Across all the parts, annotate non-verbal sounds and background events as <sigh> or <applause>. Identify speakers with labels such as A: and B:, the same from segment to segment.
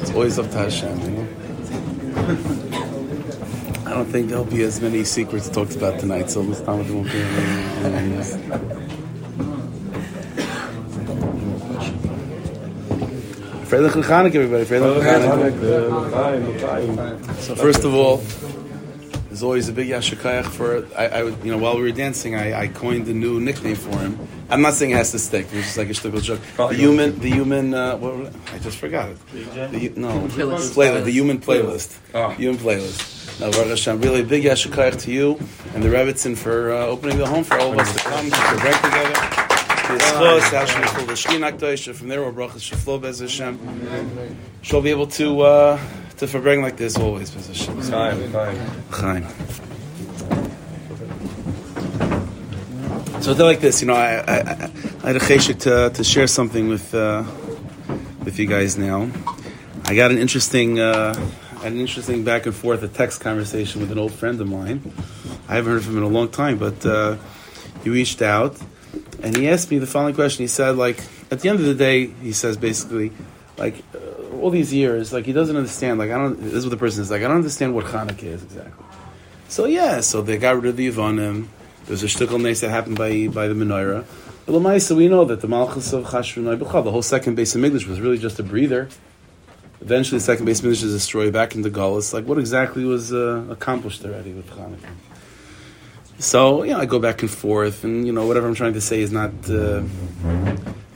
A: It's always up to Hashem, you know? I don't think there'll be as many secrets talked about tonight, so this time there won't be Freilich Chanukah, everybody. Freilich Chanukah. So first of all, there's always a big yashikayach for. I, I, would, you know, while we were dancing, I, I coined a new nickname for him. I'm not saying it has to stick. It's just like a shtickle joke. The human, the human. Uh, what, I just forgot it. The, no, playlist. playlist. The human playlist. Oh. Human playlist. Now, Baruch Hashem, really big yashikayach to you and the Rebbitzin for uh, opening the home for all of us to come to break together. From there, we'll brachas should flow Bez Hashem. She'll be able to uh, to forbring like this always. Bez Hashem. Chaim, Chaim. So they're like this, you know. I, I, I had a cheshik to, to share something with uh, with you guys now. I got an interesting uh, an interesting back and forth, a text conversation with an old friend of mine. I haven't heard from him in a long time, but uh, he reached out and he asked me the following question. He said, like, at the end of the day, he says basically, like, uh, all these years, like, he doesn't understand. Like, I don't. This is what the person is like. I don't understand what Hanukkah is exactly. So yeah, so they got rid of the Ivanim. There's a shtickle nace that happened by by the menorah. But Lamaisa, we know that the Malchus of B'chal, the whole second base of English was really just a breather. Eventually, the second base of is destroyed back into Gaulis. Like, what exactly was uh, accomplished already with Hanukkah? So you know, I go back and forth, and you know, whatever I'm trying to say is not uh,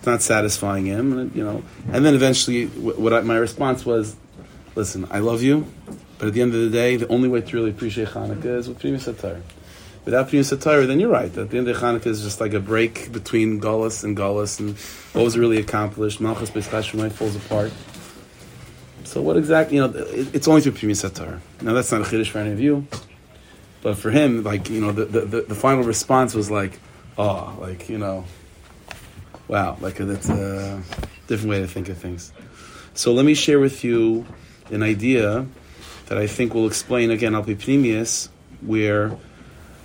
A: not satisfying him, and, you know. And then eventually, what I, my response was, "Listen, I love you, but at the end of the day, the only way to really appreciate Hanukkah is with Primus Satar. Without Primus Satar, then you're right. At the end of Hanukkah is just like a break between Gullus and Gullus, and what was really accomplished. Malchus Beis falls apart. So what exactly? You know, it's only through Primus Satar. Now that's not a chiddush for any of you. But for him, like you know, the, the, the final response was like, oh, like you know, wow, like that's a different way to think of things. So let me share with you an idea that I think will explain again Alpipnimius, where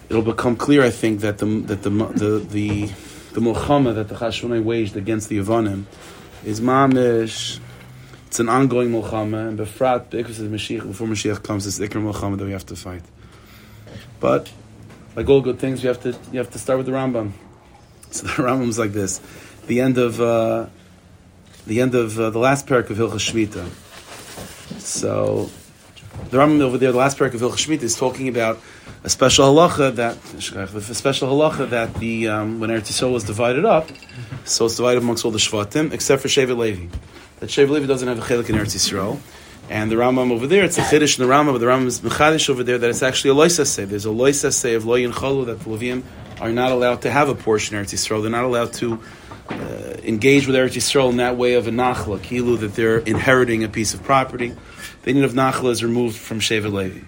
A: it'll become clear. I think that the that the the the, the milchama that the Chashmonai waged against the Yavanim is mamish. It's an ongoing milchama, and befrat because Mashiach before Mashiach comes, it's ikr milchama that we have to fight. But like all good things, you have to you have to start with the Rambam. So <laughs> the Rambam's like this: the end of uh, the end of uh, the last parak of Hilchas Shmita. So the Rambam over there, the last parak of Hilchas Shmita, is talking about a special halacha that a special halacha that the um, when Eretz Yisrael was divided up, so it's divided amongst all the Shvatim except for Shevet Levi. That Shevet Levi doesn't have a chelik in Eretz Yisrael. And the Rambam over there, it's a Chiddush in the Rambam, but the Rambam is Mechadish over there that it's actually a say. There's a say of Loy and Chalu that the Levium are not allowed to have a portion of Eretz Yisrael. They're not allowed to uh, engage with Eretz Yisrael in that way of a Nachla, Kilu, that they're inheriting a piece of property. The need of Nachla is removed from Shevet Levi.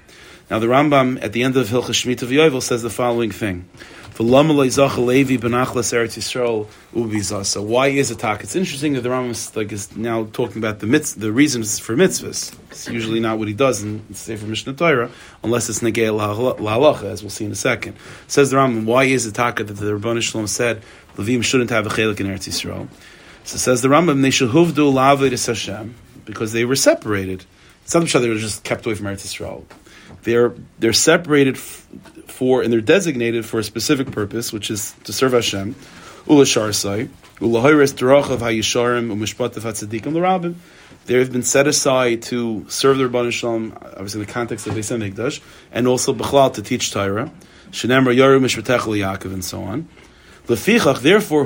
A: Now the Rambam at the end of Hilchas Shemitah V'Yovel says the following thing. So why is a tak? It's interesting that the Rambam is, like, is now talking about the mitz, the reasons for mitzvahs. It's usually not what he does in Sefer Mishnah Torah, unless it's negei lahalacha, as we'll see in a second. Says the Rambam, why is it taka that the Rabbanah Shalom said Levim shouldn't have a chelik in Eretz Yisrael? So says the Rambam, they shehuvdu la'avedis Hashem because they were separated. It's not they were just kept away from Eretz Yisrael. They're they're separated for and they're designated for a specific purpose, which is to serve Hashem. Ula sharsai, ula hayres derachav hayisharim umishpatav hatzadikim l'rabim. They have been set aside to serve the Rabban Shalom, obviously in the context of Beis Hamikdash, and also Bechlal to teach Torah. Shenemar Yoru Mishpatech Yaakov and so on. Lefichach, therefore.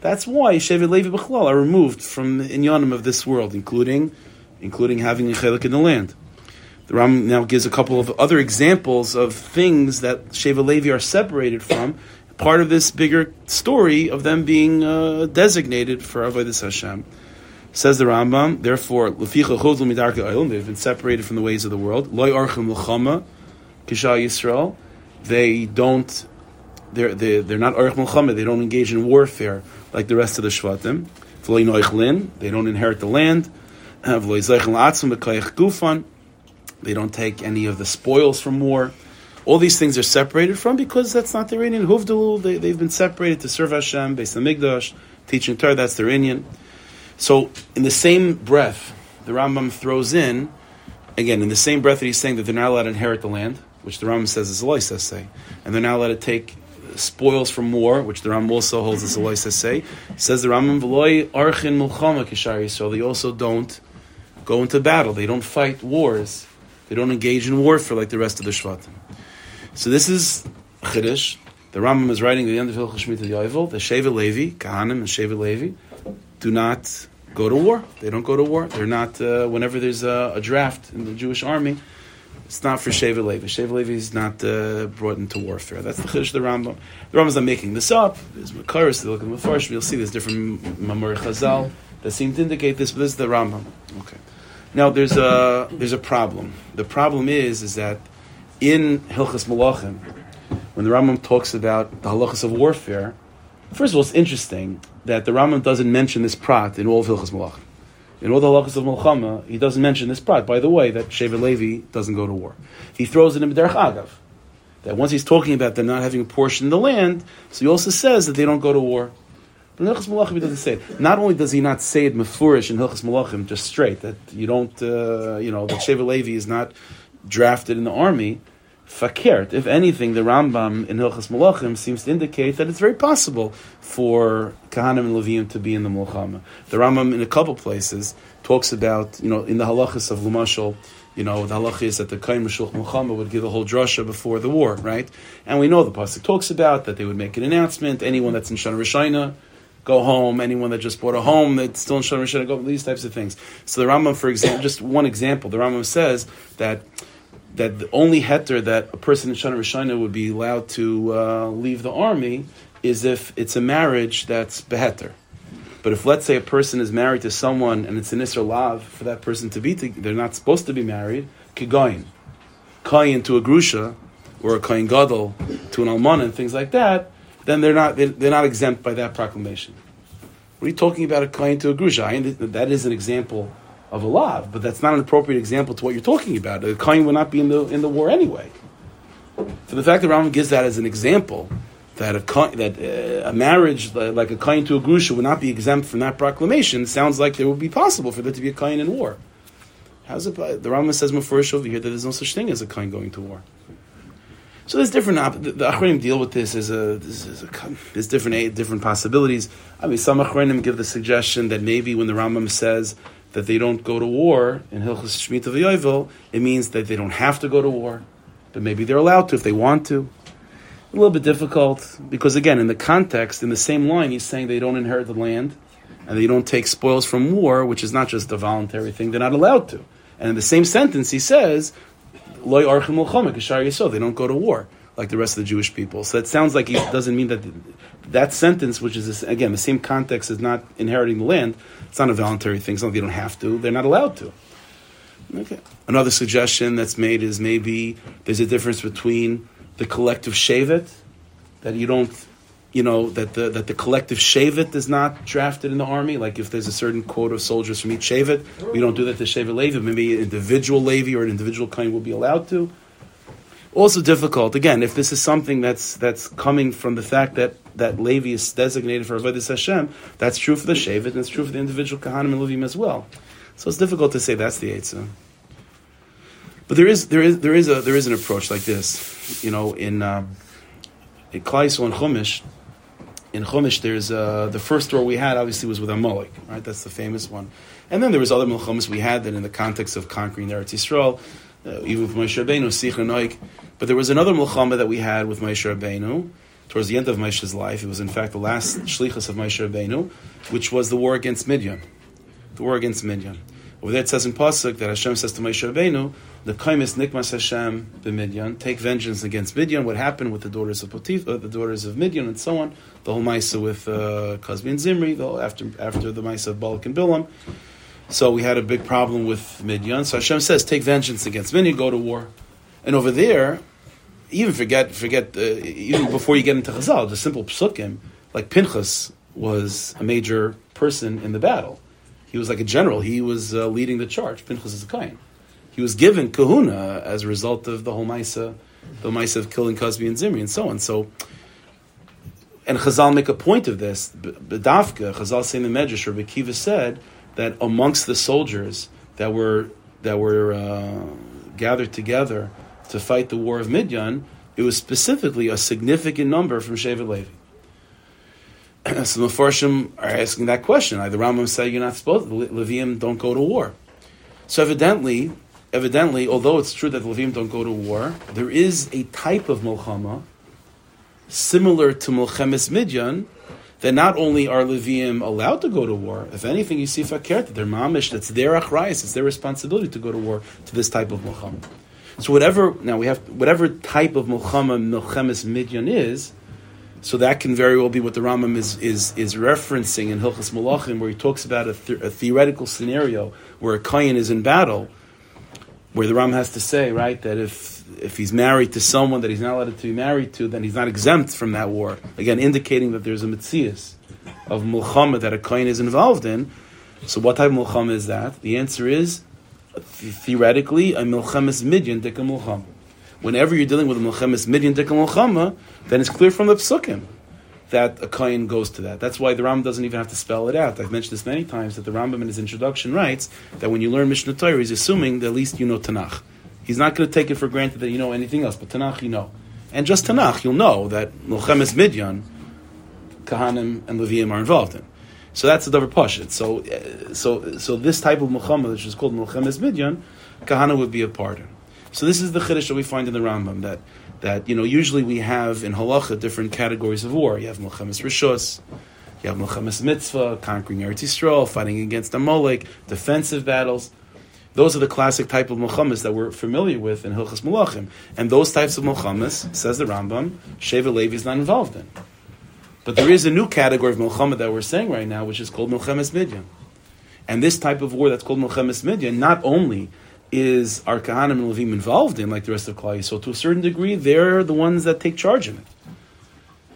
A: That's why Shevet Levi Bechlal are removed from inyanim of this world, including including having a chelik in the land. The Ram now gives a couple of other examples of things that Sheva Levi are separated from, part of this bigger story of them being uh, designated for Avodah Hashem. Says the Rambam, therefore, they've been separated from the ways of the world. They don't, they're, they're, they're not arch milchama, they don't engage in warfare like the rest of the Shvatim. They don't inherit the land. <clears throat> They don't take any of the spoils from war. All these things are separated from because that's not their Inyan. They, they've been separated to serve Hashem, based on Migdash, teaching Torah, that's their Inyan. So, in the same breath, the Rambam throws in, again, in the same breath that he's saying that they're not allowed to inherit the land, which the Rambam says is a lois say, and they're not allowed to take spoils from war, which the Rambam also holds as a lois say, says the Rambam, V'loi archin mulchama kishar So they also don't go into battle. They don't fight wars. They don't engage in warfare like the rest of the Shvatim. So this is Chiddush. The Rambam is writing at the end of Hilchah Shemitah Yovel, the Sheva Levi, Kahanim and Sheva Levi, do not go to war. They don't go to war. They're not, uh, whenever there's a, a, draft in the Jewish army, it's not for Sheva Levi. Sheva Levi is not uh, brought into warfare. That's the Chiddush of the Rambam. The Rambam's not making this up. There's Makaris, they look at the Mefarsh, you'll see there's different Mamur Chazal that seem to indicate this, but this is the Rambam. Okay. Now there's a there's a problem. The problem is is that in Hilchas Malachim, when the Rambam talks about the halachas of warfare, first of all, it's interesting that the Rambam doesn't mention this prat in all of Hilchas Malachim. In all the halachas of Malchama, he doesn't mention this prat. By the way, that Sheva Levi doesn't go to war. He throws it in Derech Agav. That once he's talking about them not having a portion in the land, so he also says that they don't go to war. But in Hilchas Malachim, he doesn't say it. Not only does he not say it mefurish in Hilchas Malachim, just straight, that you don't, uh, you know, that Sheva Levi is not drafted in the army, fakert. If anything, the Rambam in Hilchas Malachim seems to indicate that it's very possible for Kahanim and Levium to be in the Mulchama. The Rambam, in a couple places, talks about, you know, in the halachas of Lumashal, you know, the halacha is that the Kain Mashuch Mulchama would give a whole drasha before the war, right? And we know the Pasuk talks about that they would make an announcement, anyone that's in Shana Rishina, go home. Anyone that just bought a home that's still in Shana Rishina, go. Home. These types of things. So the Rambam, for example, just one example, the Rambam says that that the only heter that a person in Shana Rishina would be allowed to uh, leave the army is if it's a marriage that's beheter. But if let's say a person is married to someone and it's an Isra Lav for that person to be, to, they're not supposed to be married, kigoyin, kayin to a grusha or a kayin gadol to an almana and things like that, then they're not they're not exempt by that proclamation. What are you talking about a kain to a grusha? That is an example of a lav, but that's not an appropriate example to what you're talking about. A kain would not be in the in the war anyway. So the fact that Rambam gives that as an example that a that uh, a marriage like a kain to a grusha would not be exempt from that proclamation sounds like it would be possible for there to be a kain in war. How's it? The Rambam says mafurish over here that there's no such thing as a kain going to war. So there's different. The, the deal with this as a, this is a there's different different possibilities. I mean, some Achronim give the suggestion that maybe when the Rambam says that they don't go to war in Hilchas Shemitah V'Yovel, it means that they don't have to go to war, but maybe they're allowed to if they want to. A little bit difficult because again, in the context, in the same line, he's saying they don't inherit the land and they don't take spoils from war, which is not just a voluntary thing; they're not allowed to. And in the same sentence, he says. They don't go to war like the rest of the Jewish people. So that sounds like it doesn't mean that that sentence, which is again the same context as not inheriting the land. It's not a voluntary thing. It's not they don't have to. They're not allowed to. Okay. Another suggestion that's made is maybe there's a difference between the collective shevet that you don't you know that the that the collective shevet is not drafted in the army. Like if there's a certain quota of soldiers from each shevet, we don't do that to shevet levi. Maybe an individual levi or an individual kind will be allowed to. Also difficult again if this is something that's that's coming from the fact that that levi is designated for avodas Hashem. That's true for the shevet and it's true for the individual kahanim and levim as well. So it's difficult to say that's the eitzah. But there is there is there is a there is an approach like this. You know in. Um, in Klaiso Chumash, in Chumash, there's uh, the first war we had obviously was with Amalek, right? That's the famous one. And then there was other milchumas we had that in the context of conquering Eretz Yisrael, uh, even with Moshe Rabbeinu. But there was another milchama that we had with Moshe Rabbeinu towards the end of Moshe's life. It was in fact the last shlichus of Moshe Rabbeinu, which was the war against Midian. The war against Midian. Over there it says in Pasuk that Hashem says to Moshe Rabbeinu, the kaimis nikmas Hashem b'Midian, take vengeance against Midian. What happened with the daughters of Potif, uh, the daughters of Midian, and so on. The whole Maisa with uh, and Zimri, the whole, after after the Maisa of Balak and Bilam. So we had a big problem with Midian. So Hashem says, take vengeance against Midian, go to war. And over there, even forget forget uh, even before you get into Chazal, the simple psukim, like Pinchas was a major person in the battle. He was like a general. He was uh, leading the charge. Pinchas is a kain he was given kahuna as a result of the whole Maisa the mice of killing Kozbi and Zimri and so on. So, and Chazal make a point of this. Bedafka, Chazal saying the Medrash, or Bekiva said that amongst the soldiers that were that were uh, gathered together to fight the war of Midian, it was specifically a significant number from Shevet Levi. <clears throat> so the Mepharshim are asking that question. The Rambam said you're not supposed to, don't go to war. So evidently, evidently, although it's true that the don't go to war, there is a type of Milchama similar to Milchemes Midian that not only are Levium allowed to go to war, if anything, you see Fakert, they're mamish, that's their achrayas, it's their responsibility to go to war to this type of Milchama. So whatever, now we have, whatever type of Milchama Milchemes Midian is, so that can very well be what the Rambam is, is, is referencing in Hilchas Malachim, where he talks about a, th- a theoretical scenario where a Kayan is in battle, where the Ram has to say, right, that if if he's married to someone that he's not allowed to be married to, then he's not exempt from that war. Again, indicating that there's a mitzias of mulchama that a kohen is involved in. So, what type of mulchama is that? The answer is theoretically a milchemes midyan dika mulchama. Whenever you're dealing with a milchemes midyan dika mulchama, then it's clear from the psukim that a kohen goes to that. That's why the Rambam doesn't even have to spell it out. I've mentioned this many times that the Rambam in his introduction writes that when you learn Mishnah Torah, he's assuming that at least you know Tanakh. He's not going to take it for granted that you know anything else, but Tanakh you know. And just Tanakh, you'll know that Milchemes Midyan, Kahanim and Levium are involved in. So that's the Davar Pashit. So, uh, so, so this type of Mulchama, which is called Milchemes Midyan, Kahana would be a part of. So this is the Chiddush that we find in the Rambam, that that you know usually we have in halacha different categories of war. You have milchemes rishos, you have milchemes mitzvah, conquering Eretz Yisrael, fighting against Amalek, defensive battles. Those are the classic type of milchemes that we're familiar with in Hilchas Malachim. And those types of milchemes, says the Rambam, Sheva Levi is not involved in. But there is a new category of milchama that we're saying right now, which is called milchemes midyan. And this type of war that's called milchemes midyan not only is our Kahanim and Levim involved in, like the rest of Klal So to a certain degree, they're the ones that take charge of it.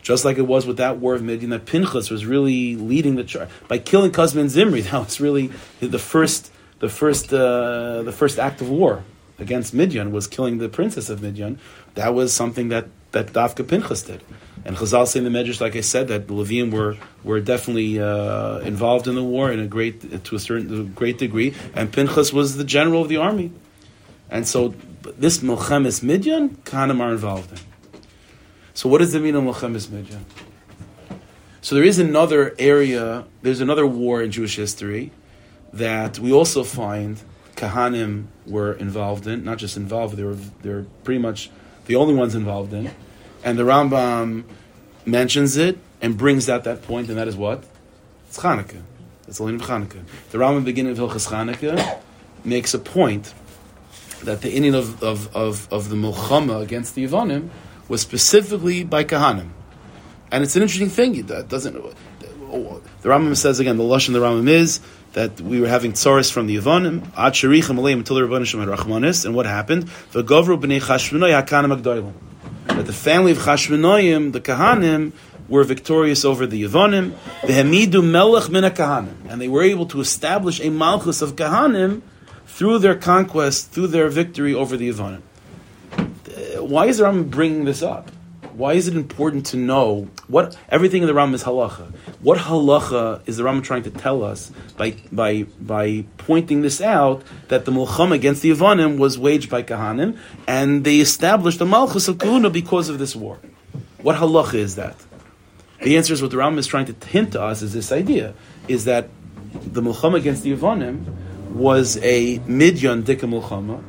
A: Just like it was with that war of Midian, that Pinchas was really leading the charge by killing and Zimri. <laughs> That was really the first, the first, uh, the first act of war against Midian was killing the princess of Midian. That was something that that Dafka Pinchas did. And Chazal say in the Medrash, like I said, that the Levium were were definitely uh, involved in the war in a great to a certain great degree, and Pinchas was the general of the army, and so this Milchemes Midian, Kahanim are involved in. So what does it mean on Milchemes Midian? So there is another area, there's another war in Jewish history that we also find Kahanim were involved in, not just involved, they were they're pretty much the only ones involved in. And the Rambam mentions it and brings out that point, and that is what? It's Chanukah. It's the of Chanukah. The Rambam, beginning of Hilchas Chanukah, <coughs> makes a point that the Inyan of, of, of, of the Mulchama against the Ivanim was specifically by Kahanim. And it's an interesting thing. That doesn't. The Rambam says again, the lush in the Rambam is that we were having tsaris from the Yavanim, ad sherichim aleim until the Rabbanim had rachmanis, and what happened? The govru b'nei chashvinoy hakanim agdoilim that the family of Chashmonoim, the Kahanim, were victorious over the Yavonim, the Hamidu Melech Min Kahanim, and they were able to establish a Malchus of Kahanim through their conquest, through their victory over the Yavonim. Uh, why is the bringing this up? Why is it important to know what everything in the Rambam is halacha? What halacha is the Rambam trying to tell us by by by pointing this out that the mulcham against the Yavanim was waged by Kahanim and they established the Malchus of Kahuna because of this war? What halacha is that? The answer is what the Rambam is trying to hint to us is this idea is that the mulcham against the Yavanim was a midyan dika mulchama,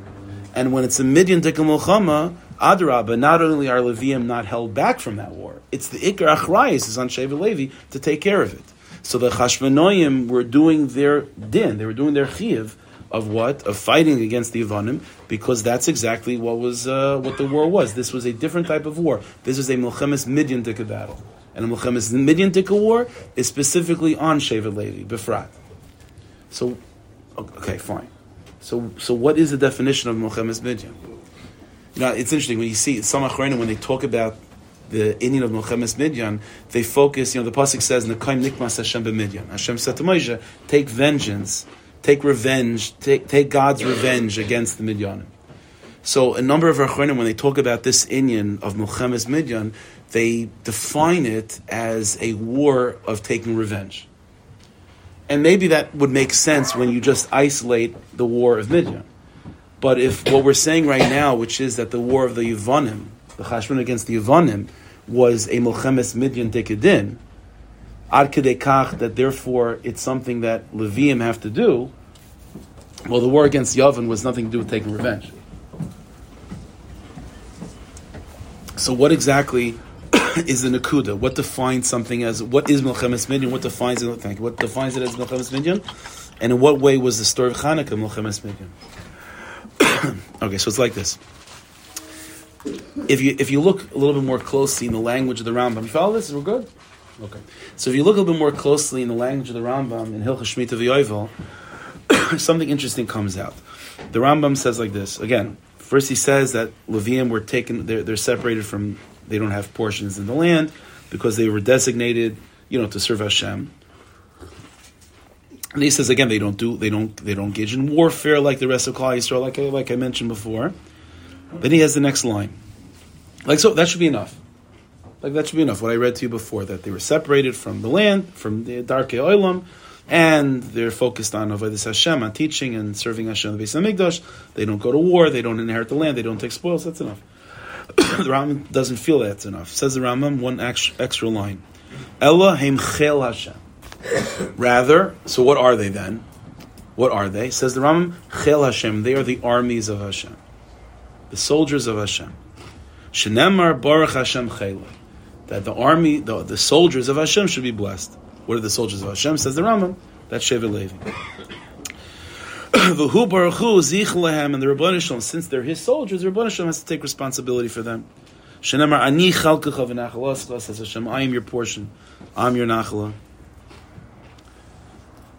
A: and when it's a midyan dika mulchama Adraba, not only are Levium not held back from that war, it's the Ikar Achrayis is on Sheva Levi to take care of it. So the Chashvanoyim were doing their din, they were doing their chiv of what? Of fighting against the Ivanim, because that's exactly what was uh, what the war was. This was a different type of war. This is a Milchemes Midian battle. And a Milchemes Midian war is specifically on Sheva Levi, Befrat. So, okay, fine. So, so what is the definition of Milchemes Midian? Know, it's interesting when you see some Achronim when they talk about the Inyan of Milchemes Midian, they focus. You know, the pasuk says, "Nekaim nikmas Hashem b'Midian." Hashem said to Moshe, "Take vengeance, take revenge, take, take God's revenge against the Midianim." So a number of Achronim, when they talk about this Inyan of Milchemes Midyan, they define it as a war of taking revenge. And maybe that would make sense when you just isolate the war of Midyan. But if what we're saying right now, which is that the war of the Yavanim, the Chashman against the Yavanim, was a Milchemes Midyan Tekidin, ad kach that therefore it's something that Levium have to do, well, the war against Yavin was nothing to do with taking revenge. So, what exactly <coughs> is the nakuda? What defines something as what is milchemes midyan? What defines it? Thank you. What defines it as milchemes midyan? And in what way was the story of Hanukkah milchemes midyan? <coughs> okay, so it's like this. If you if you look a little bit more closely in the language of the Rambam, you follow oh, this? We're good. Okay. So if you look a little bit more closely in the language of the Rambam in Hilchah Shemitah V'Yovel, <coughs> something interesting comes out. The Rambam says like this again. First, he says that Levium were taken; they're, they're separated from. They don't have portions in the land because they were designated, you know, to serve Hashem. And he says again, they don't do, they don't, they don't engage in warfare like the rest of Klal Yisrael, like I, like I mentioned before. Then he has the next line, like so. That should be enough. Like that should be enough. What I read to you before that they were separated from the land, from the Darkei Olam, and they're focused on Avodah Hashem, on teaching and serving Hashem the Beis Hamikdash. They don't go to war. They don't inherit the land. They don't take spoils. That's enough. <coughs> the Rambam doesn't feel that's enough. Says the Rambam one extra, line. Ella heim chel Hashem. <coughs> Rather, so what are they then? What are they? Says the Rambam, chel Hashem. They are the armies of Hashem, the soldiers of Hashem. Shenemar baruch Hashem chela. That the army, the, the soldiers of Hashem should be blessed. What are the soldiers of Hashem? Says the Rambam. That's Shevet Levi. <coughs> V'hu baruch hu zich and the Rebbeinu Shalom, since they're his soldiers, the Rebbeinu Shalom has to take responsibility for them. Shenemar ani chalkecha v'nachal says Hashem, I am your portion, I'm your nachala.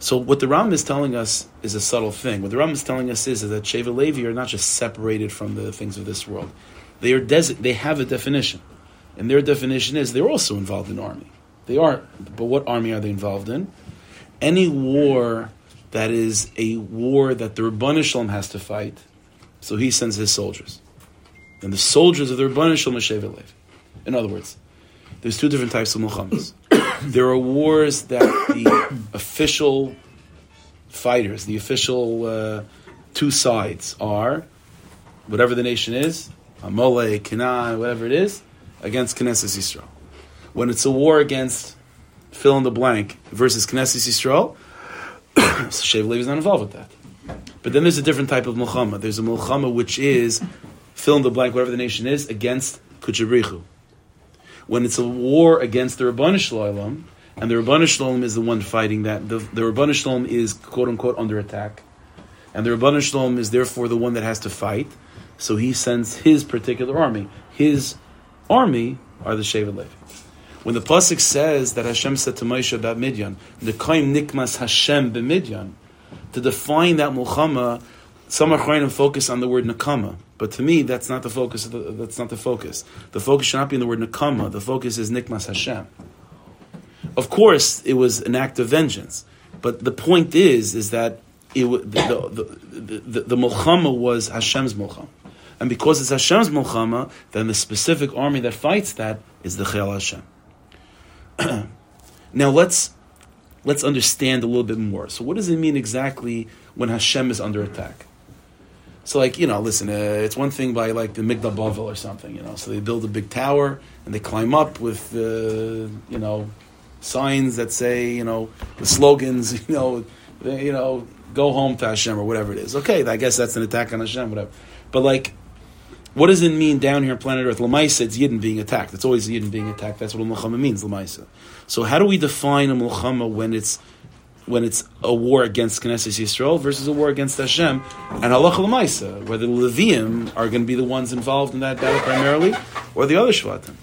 A: So what the Ram is telling us is a subtle thing. What the Ram is telling us is, is that Sheva Levi are not just separated from the things of this world. They are they have a definition. And their definition is they're also involved in army. They are, but what army are they involved in? Any war that is a war that the Rabbanah Shalom has to fight, so he sends his soldiers. And the soldiers of the Rabbanah Shalom are In other words, there's two different types of milchamas. There are wars that the <coughs> official fighters, the official uh, two sides are, whatever the nation is, Amole, Canaan, whatever it is, against Knesset Yisrael when it's a war against fill in the blank versus Knesset Yisrael, <coughs> so Shev Levi is not involved with that. But then there's a different type of Mulchama. There's a Mulchama which is fill in the blank, whatever the nation is, against Kuchabrichu. When it's a war against the Rabbanu Shalom, and the Rabbanu Shalom is the one fighting that, the, the Rabbanu Shalom is quote unquote under attack, and the Rabbanu Shalom is therefore the one that has to fight, so he sends his particular army. His army are the Shevet Levi. When the pasuk says that Hashem said to Moshe about Midian, "Nekaim nikmas Hashem b'Midian," to define that mulchama, some to focus on the word nakama, but to me that's not the focus. The, that's not the focus. The focus should not be in the word nakama. The focus is nikmas Hashem. Of course, it was an act of vengeance, but the point is, is that it, the, the, the, the, the mulchama was Hashem's mulchama. And because it's Hashem's mulchama, then the specific army that fights that is the Chayal Hashem. <clears throat> now let's let's understand a little bit more. So, what does it mean exactly when Hashem is under attack? So, like you know, listen, uh, it's one thing by like the Migdal Bavel or something, you know. So they build a big tower and they climb up with uh, you know signs that say you know the slogans, <laughs> you know, they, you know, go home to Hashem or whatever it is. Okay, I guess that's an attack on Hashem, whatever. But like what does it mean down here on planet Earth? Lamaisa, it's Yidden being attacked. It's always Yidden being attacked. That's what a means, Lamaisa. So how do we define a Mulchama when it's when it's a war against Knesset Yisrael versus a war against Hashem and Halacha Lamaisa, where the Levium are going to be the ones involved in that battle primarily, or the other Shvatim?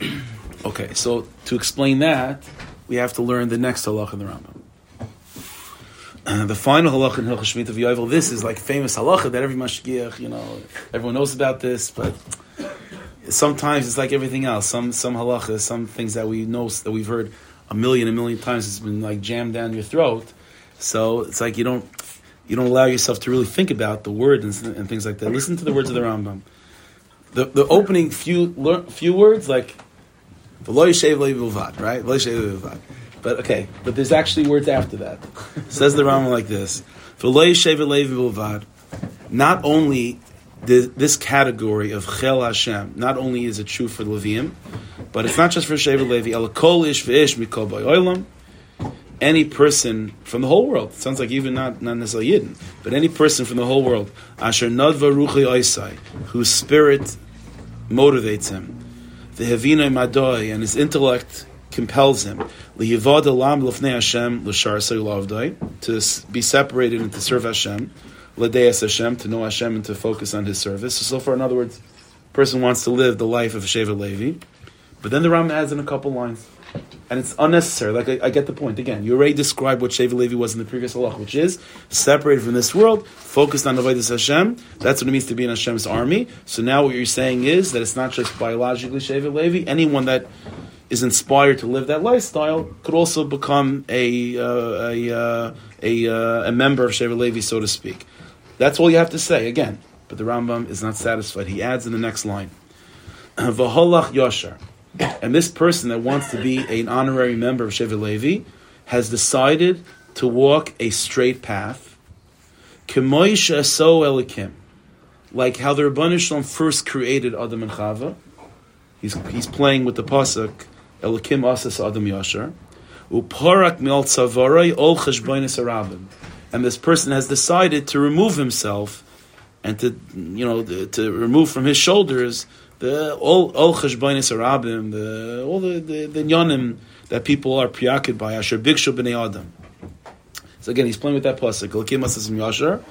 A: <clears throat> okay, so to explain that, we have to learn the next Halacha in the Rambam. <clears throat> the final halacha in Hilchah Shemitah V'Yovel, this is like famous halacha that every mashgiach, you know, everyone knows about this, but sometimes it's like everything else. Some some halacha, some things that we know that we've heard a million, a million times, it's been like jammed down your throat. So it's like you don't you don't allow yourself to really think about the words and, and things like that. Listen to the words of the Rambam. The, the opening few few words like right? But okay, but there's actually words after that. <laughs> Says the Rambam like this: Not only this category of Chel Hashem, not only is it true for Levium, but it's not just for Shevet Levi. Any person from the whole world, sounds like even not, not necessarily Yidden, but any person from the whole world, Asher Nadva Ruchi whose spirit motivates him, the Hevina Madoi, and his intellect compels him, to be separated and to serve Hashem, L'deas Hashem, to know Hashem and to focus on his service. So far, in other words, person wants to live the life of Sheva Levi. But then the Ram adds in a couple lines and it's unnecessary. Like I, I, get the point. Again, you already described what Sheva Levi was in the previous halach, which is separated from this world, focused on Avodas Hashem. That's what it means to be in Hashem's army. So now what you're saying is that it's not just biologically Sheva Levi. Anyone that is inspired to live that lifestyle could also become a uh, a uh, a, uh, a member of Sheva Levi, so to speak. That's all you have to say. Again, but the Rambam is not satisfied. He adds in the next line, <clears throat> "V'holach Yashar." And this person that wants to be an honorary member of Shevet Levi has decided to walk a straight path. Kemoisha so elikim. Like how the Rabban Shalom first created Adam and Chava. He's, he's playing with the pasuk Elikim asas Adam Yashar. Uparak mial tzavaray ol cheshboinis arabim. And this person has decided to remove himself and to, you know, to remove from his shoulders the all all cheshbonis arabim, the all the the, the nyanim that people are preoccupied by asher bigshu b'nei adam. So again, he's playing with that pasuk. Lakim asas yasher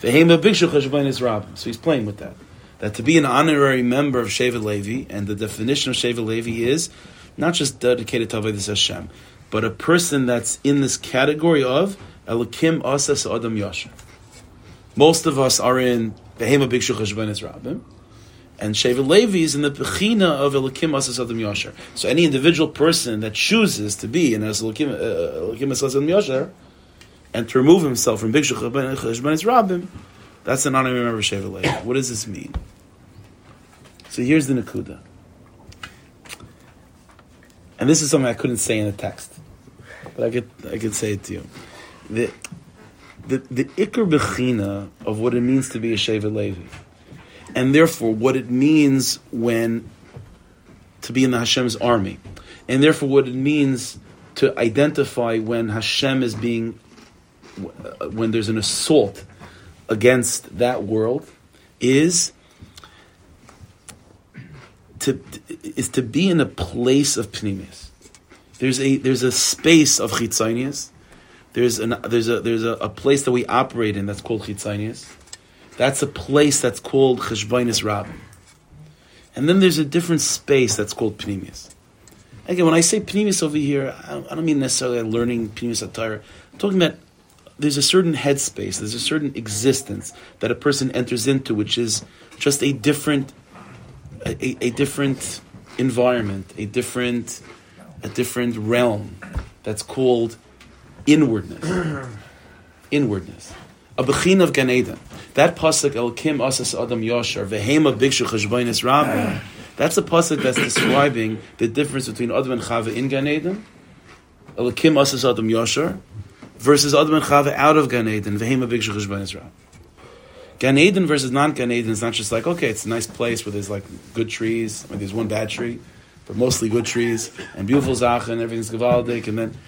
A: v'heim bigshu cheshbonis rabim. So he's playing with that. That to be an honorary member of Sheva Levi, and the definition of Sheva Levi is not just dedicated to Avodah Hashem, but a person that's in this category of Elikim Asas Adam Yasher. Most of us are in Behema Bikshu Cheshbonis Rabim. And Sheva Levi is in the Bechina of Elikim Asas Adam Yosher. So any individual person that chooses to be in Elikim uh, Asas Adam Yosher and to remove himself from Big Shechban Rabim, that's an honorary member of Sheva Levi. What does this mean? So here's the Nakuda. And this is something I couldn't say in the text, but I could I could say it to you. The the the ikar bechina of what it means to be a Sheva Levi and therefore what it means when to be in the Hashem's army, and therefore what it means to identify when Hashem is being when there's an assault against that world is to is to be in a place of pneumius. There's a there's a space of chitzonius. There's an there's a there's a, a place that we operate in that's called chitzonius that's a place that's called Cheshbainis Rabbim. And then there's a different space that's called Pneumius. Again, when I say Pneumius over here, I don't, mean necessarily learning Pneumius Atara. I'm talking about there's a certain headspace, there's a certain existence that a person enters into, which is just a different, a, a different environment, a different, a different realm that's called inwardness. <clears throat> inwardness. A bechin of Gan Eden. That pasuk El Kim Asas Adam Yosher Vehema Bikshu Cheshbainis Rabbi. That's a pasuk that's describing the difference between Adam and Chava in Gan Eden, El Kim Asas Adam Yosher, versus Adam and Chava out of Gan Eden Vehema Bikshu Cheshbainis Rabbi. Gan Eden versus non Gan Eden is not just like okay, it's a nice place where there's like good trees, or there's one bad tree, but mostly good trees and beautiful zacha and everything's gavaldik, and then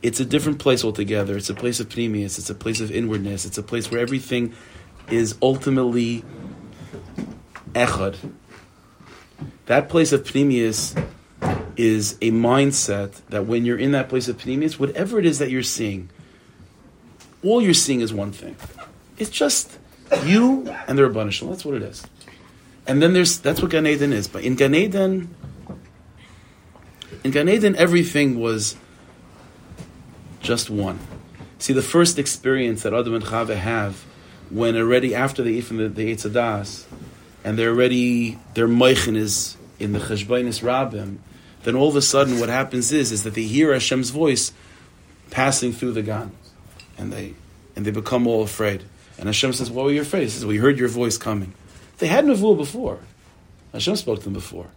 A: it's a different place altogether. It's a place of pneumius. It's a place of inwardness. It's a place where everything is ultimately echad. That place of pneumius is a mindset that when you're in that place of pneumius, whatever it is that you're seeing, all you're seeing is one thing. It's just you and the Rabbanishal. That's what it is. And then there's that's what Gan Eden is. But in Gan Eden, in Gan Eden, everything was just one. See, the first experience that Adam and Chava have when already after eat from the, the Eitzadas, and they're already, their moichin is in the Cheshbainis Rabbim, then all of a sudden what happens is, is that they hear Hashem's voice passing through the Gan. And they, and they become all afraid. And Hashem says, "What were you afraid?" He says, "We heard your voice coming." They had Nevuah before. Hashem spoke to them before.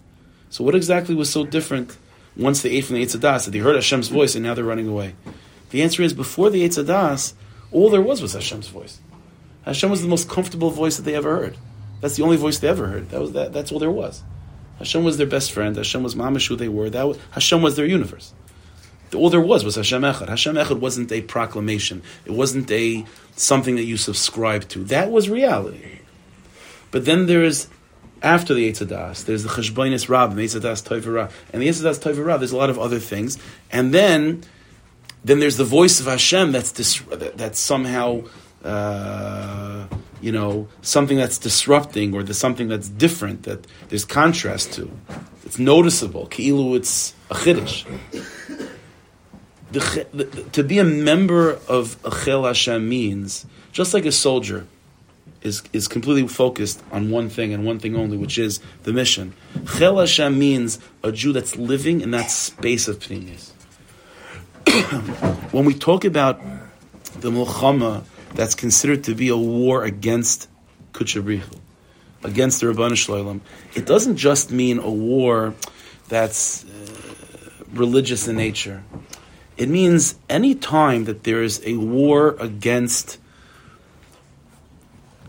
A: So what exactly was so different once they ate from the Eitz Adas that they heard Hashem's voice and now they're running away? The answer is before the Eitz Adas, all there was was Hashem's voice. Hashem was the most comfortable voice that they ever heard. That's the only voice they ever heard. That was that, that's all there was. Hashem was their best friend. Hashem was mamash who they were. That was, Hashem was their universe. All there was was Hashem Echad. Hashem Echad wasn't a proclamation. It wasn't a something that you subscribe to. That was reality. But then there is after the Eitzadas, there's the Cheshbonis Rab, the Eitzadas Toivara, and the Eitzadas Toivara. There's a lot of other things, and then then there's the voice of Hashem that's dis- that's somehow uh, you know something that's disrupting or there's something that's different that there's contrast to. It's noticeable. Ki'ilu, it's a chiddush. To be a member of Achel Hashem means just like a soldier is, is completely focused on one thing and one thing only, which is the mission. Chel Hashem means a Jew that's living in that space of Pneumius. <coughs> when we talk about the Mulchama that's considered to be a war against Kutchabrichu, against the Rabbanu Shloim, it doesn't just mean a war that's uh, religious in nature. It means any time that there is a war against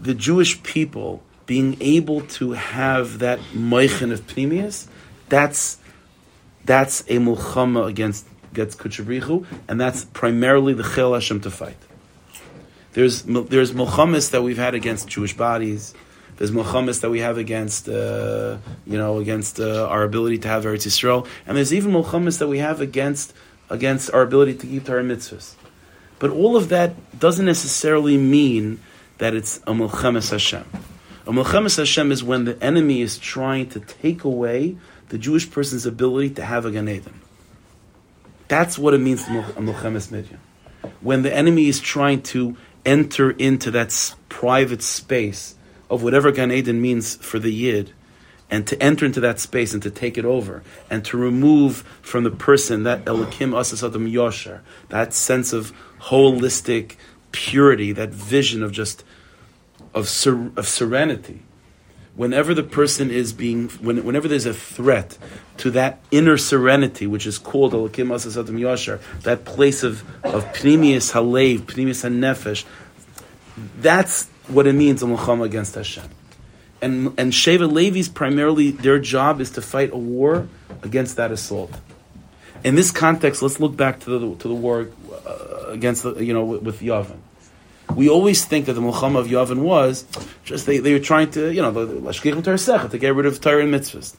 A: the Jewish people being able to have that moichin of pnimius, that's that's a mulchama against against kuchabrichu, and that's primarily the chel Hashem to fight. There's there's mulchamas that we've had against Jewish bodies. There's mulchamas that we have against uh, you know against uh, our ability to have Eretz Yisrael, and there's even mulchamas that we have against against our ability to keep Torah mitzvahs. But all of that doesn't necessarily mean that it's a Mulchemes Hashem. A Mulchemes Hashem is when the enemy is trying to take away the Jewish person's ability to have a Gan Eden. That's what it means to a Mulchemes Midian. When the enemy is trying to enter into that private space of whatever Gan Eden means for the Yid, and to enter into that space and to take it over, and to remove from the person that Elikim Asas Adam Yosher, that sense of holistic purity, that vision of just of, ser- of serenity. Whenever the person is being, when, whenever there's a threat to that inner serenity, which is called Alakim Asasatim Yashar, that place of, of Pnimius Halev, Pnimius HaNefesh, that's what it means, a Mulchama against Hashem. And, and Sheva Levi's primarily, their job is to fight a war against that assault. In this context, let's look back to the, to the war uh, against the, you know, with, with Yavin we always think that the Mulchama of Yavin was just they, they were trying to, you know, to get rid of Torah and mitzvahs.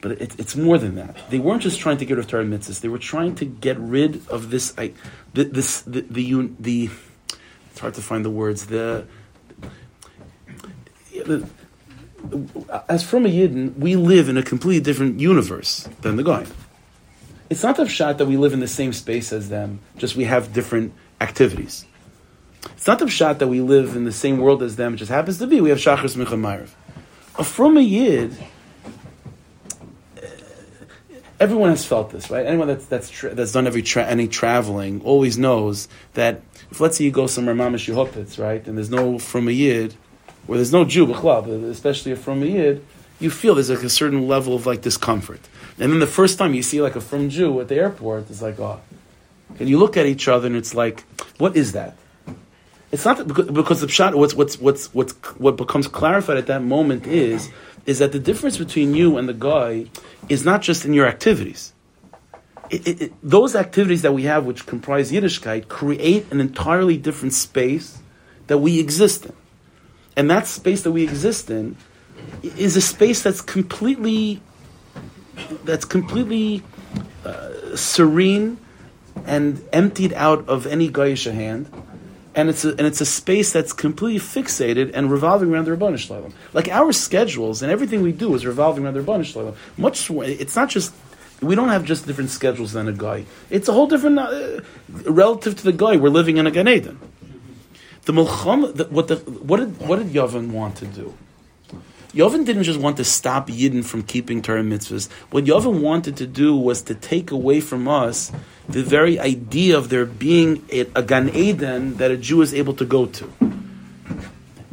A: But it, it's more than that. They weren't just trying to get rid of Torah and mitzvahs. They were trying to get rid of this, I, this, the, the, the, it's hard to find the words, the, the as from a Yidden, we live in a completely different universe than the guy. It's not the shot that we live in the same space as them, just we have different activities. It's not the shot that we live in the same world as them. It just happens to be we have Shachris A from a Yid, uh, everyone has felt this, right? Anyone that's that's tra- that's done every tra- any traveling always knows that if let's say you go somewhere mamish Yehopitz, right, and there's no from a Yid, where there's no Jew, especially a from a Yid, you feel there's like a certain level of like discomfort. And then the first time you see like a from Jew at the airport, it's like, oh, and you look at each other and it's like, what is that? It's not because, because the pshat. What's what's what's what's what becomes clarified at that moment is is that the difference between you and the guy is not just in your activities. It, it, it, those activities that we have, which comprise Yiddishkeit, create an entirely different space that we exist in, and that space that we exist in is a space that's completely that's completely uh, serene and emptied out of any Gaisha hand and it's a, and it's a space that's completely fixated and revolving around the Rabbanu Shalom. Like our schedules and everything we do is revolving around the Rabbanu Shalom. Much it's not just we don't have just different schedules than a guy. It's a whole different uh, relative to the guy. We're living in a Gan Eden. The Mulcham, the, what the what did what did Yavin want to do? Yavin didn't just want to stop Yidden from keeping Torah mitzvahs. What Yavin wanted to do was to take away from us the very idea of there being a, a Gan Eden that a Jew is able to go to.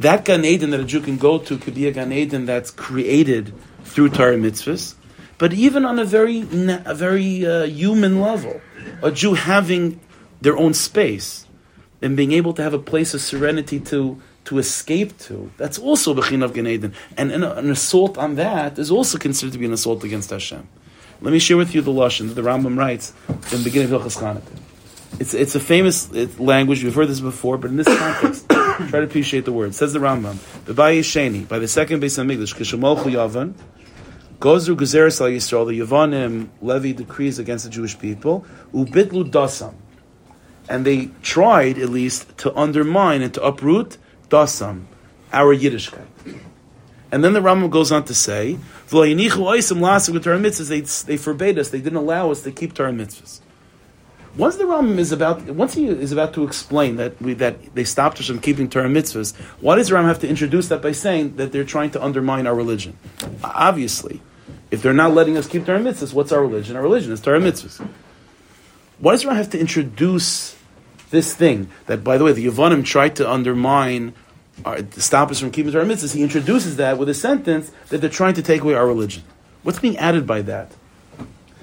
A: That Gan Eden that a Jew can go to could be a Gan Eden that's created through Torah mitzvahs, but even on a very, a very uh, human level, a Jew having their own space and being able to have a place of serenity to to escape to, that's also Bechin of Gan. And an, an, assault on that is also considered to be an assault against Hashem. Let me share with you the Lashon that the Rambam writes in the beginning of Hilchas. It's, it's a famous uh, language, we've heard this before, but in this context, <coughs> try to appreciate the word. It says the Rambam, Sheni, by the second base of English, Kishamolchu Yavan, Gozru Gezeres al Yisrael, the Yavanim levy decrees against the Jewish people, Ubitlu Dasam. And they tried, at least, to undermine and to uproot dasam, our Yiddishkeit. And then the Rambam goes on to say, they, they forbade us, they didn't allow us to keep Torah mitzvahs. Once the Rambam is about, once he is about to explain that we, that they stopped us from keeping Torah mitzvahs, why does the Rambam have to introduce that by saying that they're trying to undermine our religion? Obviously, if they're not letting us keep Torah mitzvahs, what's our religion? Our religion is Torah mitzvahs. Why does Rambam have to introduce this thing that, by the way, the Yavanim tried to undermine, our, to stop us from keeping our mitzvahs. He introduces that with a sentence that they're trying to take away our religion. What's being added by that?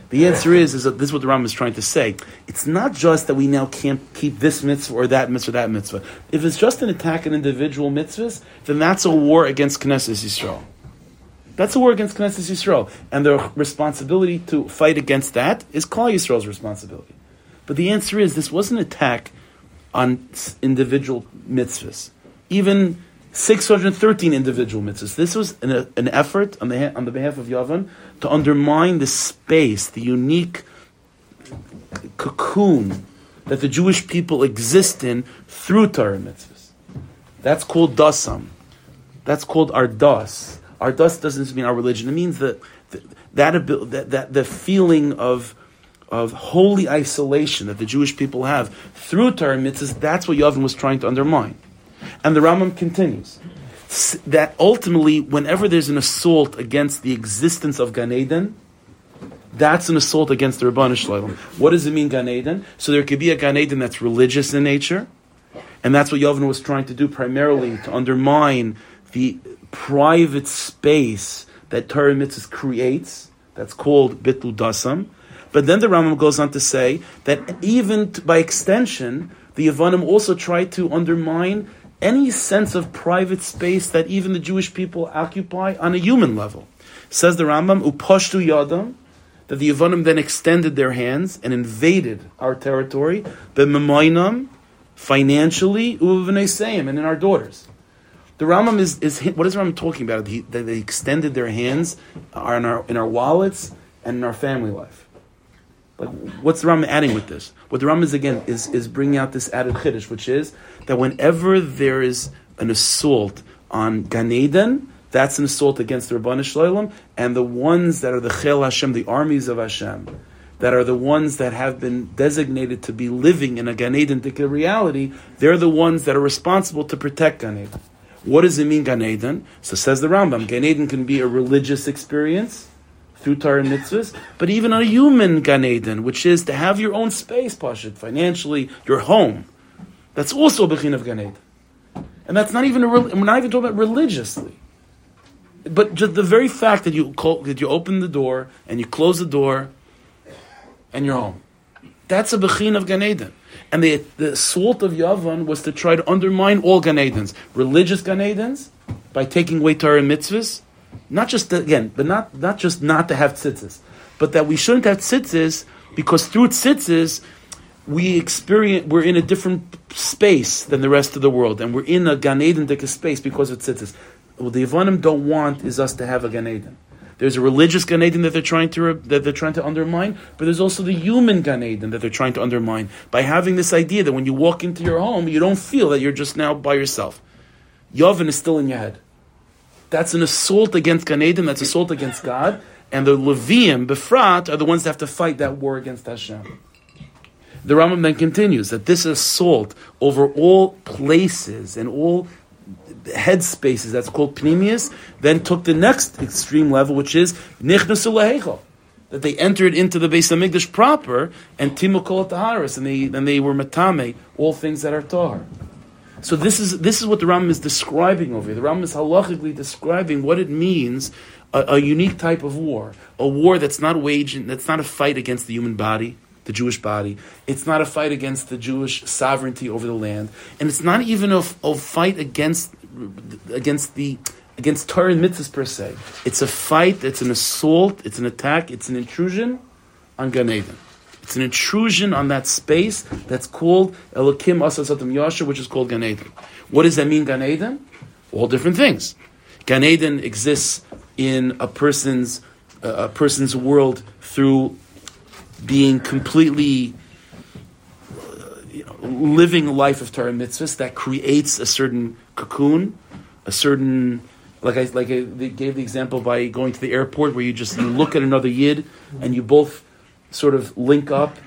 A: The answer is, is that this is what the Rambam is trying to say. It's not just that we now can't keep this mitzvah or that mitzvah or that mitzvah. If it's just an attack on individual mitzvahs, then that's a war against Knesset Yisrael. That's a war against Knesset Yisrael. And the responsibility to fight against that is Klal Yisrael's responsibility. But the answer is, this wasn't an attack on individual mitzvahs, even 613 individual mitzvahs. This was an, an effort on the, on the behalf of Yavan to undermine the space, the unique cocoon that the Jewish people exist in through Torah mitzvahs. That's called dasam. That's called our das. Our das doesn't mean our religion. It means that that, that, that, that the feeling of of holy isolation that the Jewish people have through Torah mitzvahs, that's what Yavin was trying to undermine. And the Rambam continues that ultimately, whenever there's an assault against the existence of Gan Eden, that's an assault against the Ribono Shel Olam. What does it mean, Gan Eden? So there could be a Gan Eden that's religious in nature, and that's what Yavin was trying to do primarily to undermine the private space that Torah mitzvahs creates. That's called Bitlu Dasam. But then the Rambam goes on to say that even by extension, the Yavanim also try to undermine any sense of private space that even the Jewish people occupy on a human level. Says the Rambam, Upashtu Yadam, that the Yavanim then extended their hands and invaded our territory, b'memoinam, financially, uv'v'neseim, and in our daughters. The Rambam is, is what is Rambam talking about? That they extended their hands uh, our, in our wallets and in our family life. Like, what's the Rambam adding with this? What the Rambam is again is, is bringing out this added chiddush, which is that whenever there is an assault on Gan Eden, that's an assault against the Ribono Shel Olam, and the ones that are the Chel Hashem, the armies of Hashem, that are the ones that have been designated to be living in a Gan Eden reality, they're the ones that are responsible to protect Gan Eden. What does it mean, Gan Eden? So says the Rambam, Gan Eden can be a religious experience, through Torah mitzvahs, but even a human Gan Eden, which is to have your own space, Pashit, financially, your home. That's also a Bechin of Gan Eden. And that's not even, a, we're not even talking about religiously. But just the very fact that you, call, that you open the door and you close the door and you're home. That's a Bechin of Gan Eden. And the, the assault of Yavan was to try to undermine all Gan Edens. Religious Gan Edens, by taking away Torah mitzvahs, not just again, but not not just not to have tzitzis, but that we shouldn't have tzitzis because through tzitzis we experience we're in a different space than the rest of the world, and we're in a Gan Eden space because of tzitzis. What the Yavanim don't want is us to have a Gan Eden. There's a religious Gan Eden that they're trying to that they're trying to undermine, but there's also the human Gan Eden that they're trying to undermine by having this idea that when you walk into your home, you don't feel that you're just now by yourself. Yavin is still in your head. That's an assault against Gan Eden, that's assault against God. And the Leviim, Befrat, are the ones that have to fight that war against Hashem. The Rambam then continues that this assault over all places and all headspaces, that's called pnimius, then took the next extreme level, which is nichnasu that they entered into the base Beis Hamikdash proper and timukol taharis, and they and they were matame all things that are tahar. So this is this is what the Rambam is describing over here. The Rambam is halachically describing what it means a, a, unique type of war, a war that's not waging, that's not a fight against the human body, the Jewish body. It's not a fight against the Jewish sovereignty over the land, and it's not even a, a fight against against the against Torah and mitzvahs per se. It's a fight. It's an assault. It's an attack. It's an intrusion on Gan Eden. It's an intrusion on that space that's called Elokim Asasatam Yasha, which is called Gan Eden. What does that mean, Gan Eden? All different things. Gan Eden exists in a person's uh, a person's world through being completely uh, living a life of Torah mitzvahs that creates a certain cocoon, a certain like I like I gave the example by going to the airport where you just you look at another yid and you both sort of link up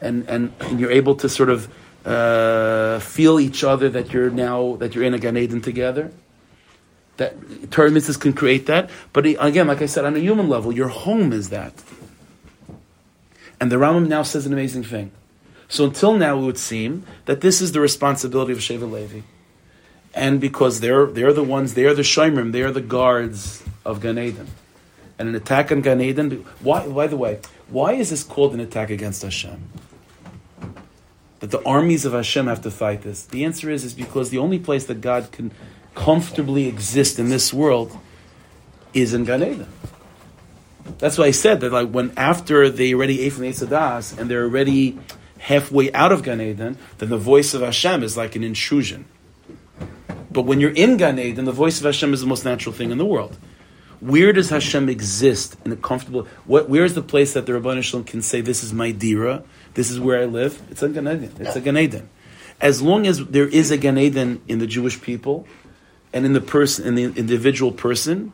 A: and, and, and you're able to sort of uh, feel each other that you're now that you're in a Gan Eden together. That Torah can create that, but again, like I said, on a human level, your home is that. And the Rambam now says an amazing thing. So until now, it would seem that this is the responsibility of Shevet Levi, and because they're they're the ones, they're the shomrim, they're the guards of Gan Eden, and an attack on Gan Eden. Why? By the way, why is this called an attack against Hashem? That the armies of Hashem have to fight this? The answer is, is because the only place that God can comfortably exist in this world is in Gan Eden. That's why I said that like when after they already ate from the Eitz Hadaas and they're already halfway out of Gan Eden, then the voice of Hashem is like an intrusion. But when you're in Gan Eden, the voice of Hashem is the most natural thing in the world. Where does Hashem exist in a comfortable? What, where is the place that the Ribono Shel Olam can say, "This is my dira. This is where I live"? It's a Gan Eden. It's a Gan Eden. As long as there is a Gan Eden in the Jewish people, and in the person, in the individual person,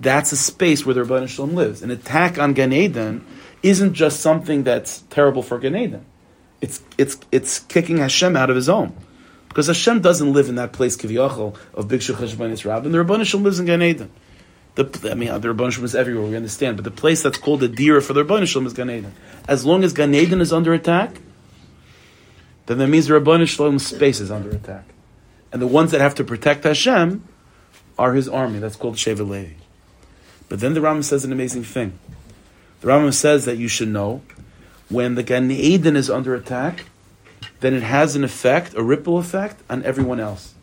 A: that's a space where the Ribono Shel Olam lives. An attack on Gan Eden isn't just something that's terrible for Gan Eden. It's it's it's kicking Hashem out of His own. Because Hashem doesn't live in that place, kiviyachol, of Big Shulchan Rabbin. The Ribono Shel Olam lives in Gan Eden. The, I mean, uh, the Ribono Shel Olam is everywhere, we understand, but the place that's called a deer for the Rabban is Gan Eden. As long as Gan Eden is under attack, then that means the Ribono Shel Olam's space is under attack. And the ones that have to protect Hashem are his army. That's called Shevet Levi. But then the Rambam says an amazing thing. The Rambam says that you should know when the Gan Eden is under attack, then it has an effect, a ripple effect, on everyone else.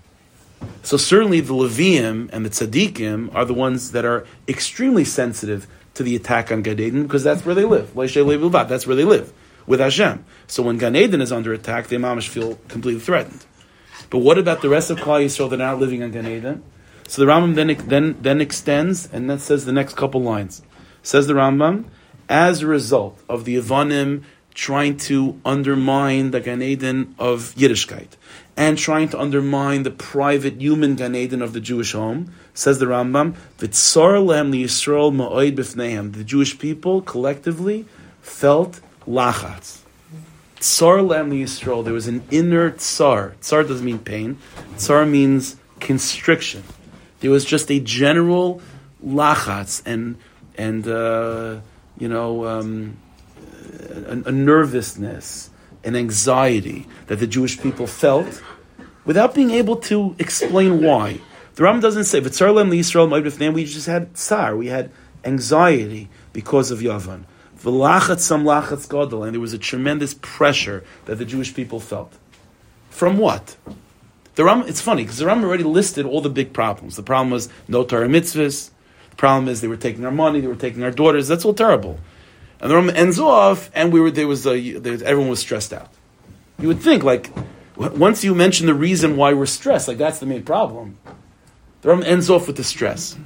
A: So certainly the Leviim and the Tzaddikim are the ones that are extremely sensitive to the attack on Gan Eden because that's where they live. That's where they live with Hashem. So when Gan Eden is under attack, the Imamish feel completely threatened. But what about the rest of Klal Yisrael that are not living on Gan Eden? So the Rambam then, then, then extends and then says the next couple lines. Says the Rambam, as a result of the Yavanim trying to undermine the Gan Eden of Yiddishkeit, and trying to undermine the private human Gan Eden of the Jewish home, says the Rambam, Yisrael ma'oid b'fneihem. The Jewish people collectively felt lachatz. Tsar lehem Yisrael. There was an inner tsar. Tsar doesn't mean pain. Tsar means constriction. There was just a general lachatz and and uh, you know um, a, a nervousness and anxiety that the Jewish people felt without being able to explain why. The Ram doesn't say, V'tzarlem Yisrael we just had tsar, we had anxiety because of Yavan. V'lachat sam lachatz gadol, and there was a tremendous pressure that the Jewish people felt. From what? The Ram, it's funny, because the Ram already listed all the big problems. The problem was no Torah mitzvahs. The problem is they were taking our money, they were taking our daughters. That's all terrible. And the Rambam ends off, and we were there was a, there, everyone was stressed out. You would think like once you mention the reason why we're stressed, like that's the main problem. The Rambam ends off with the stress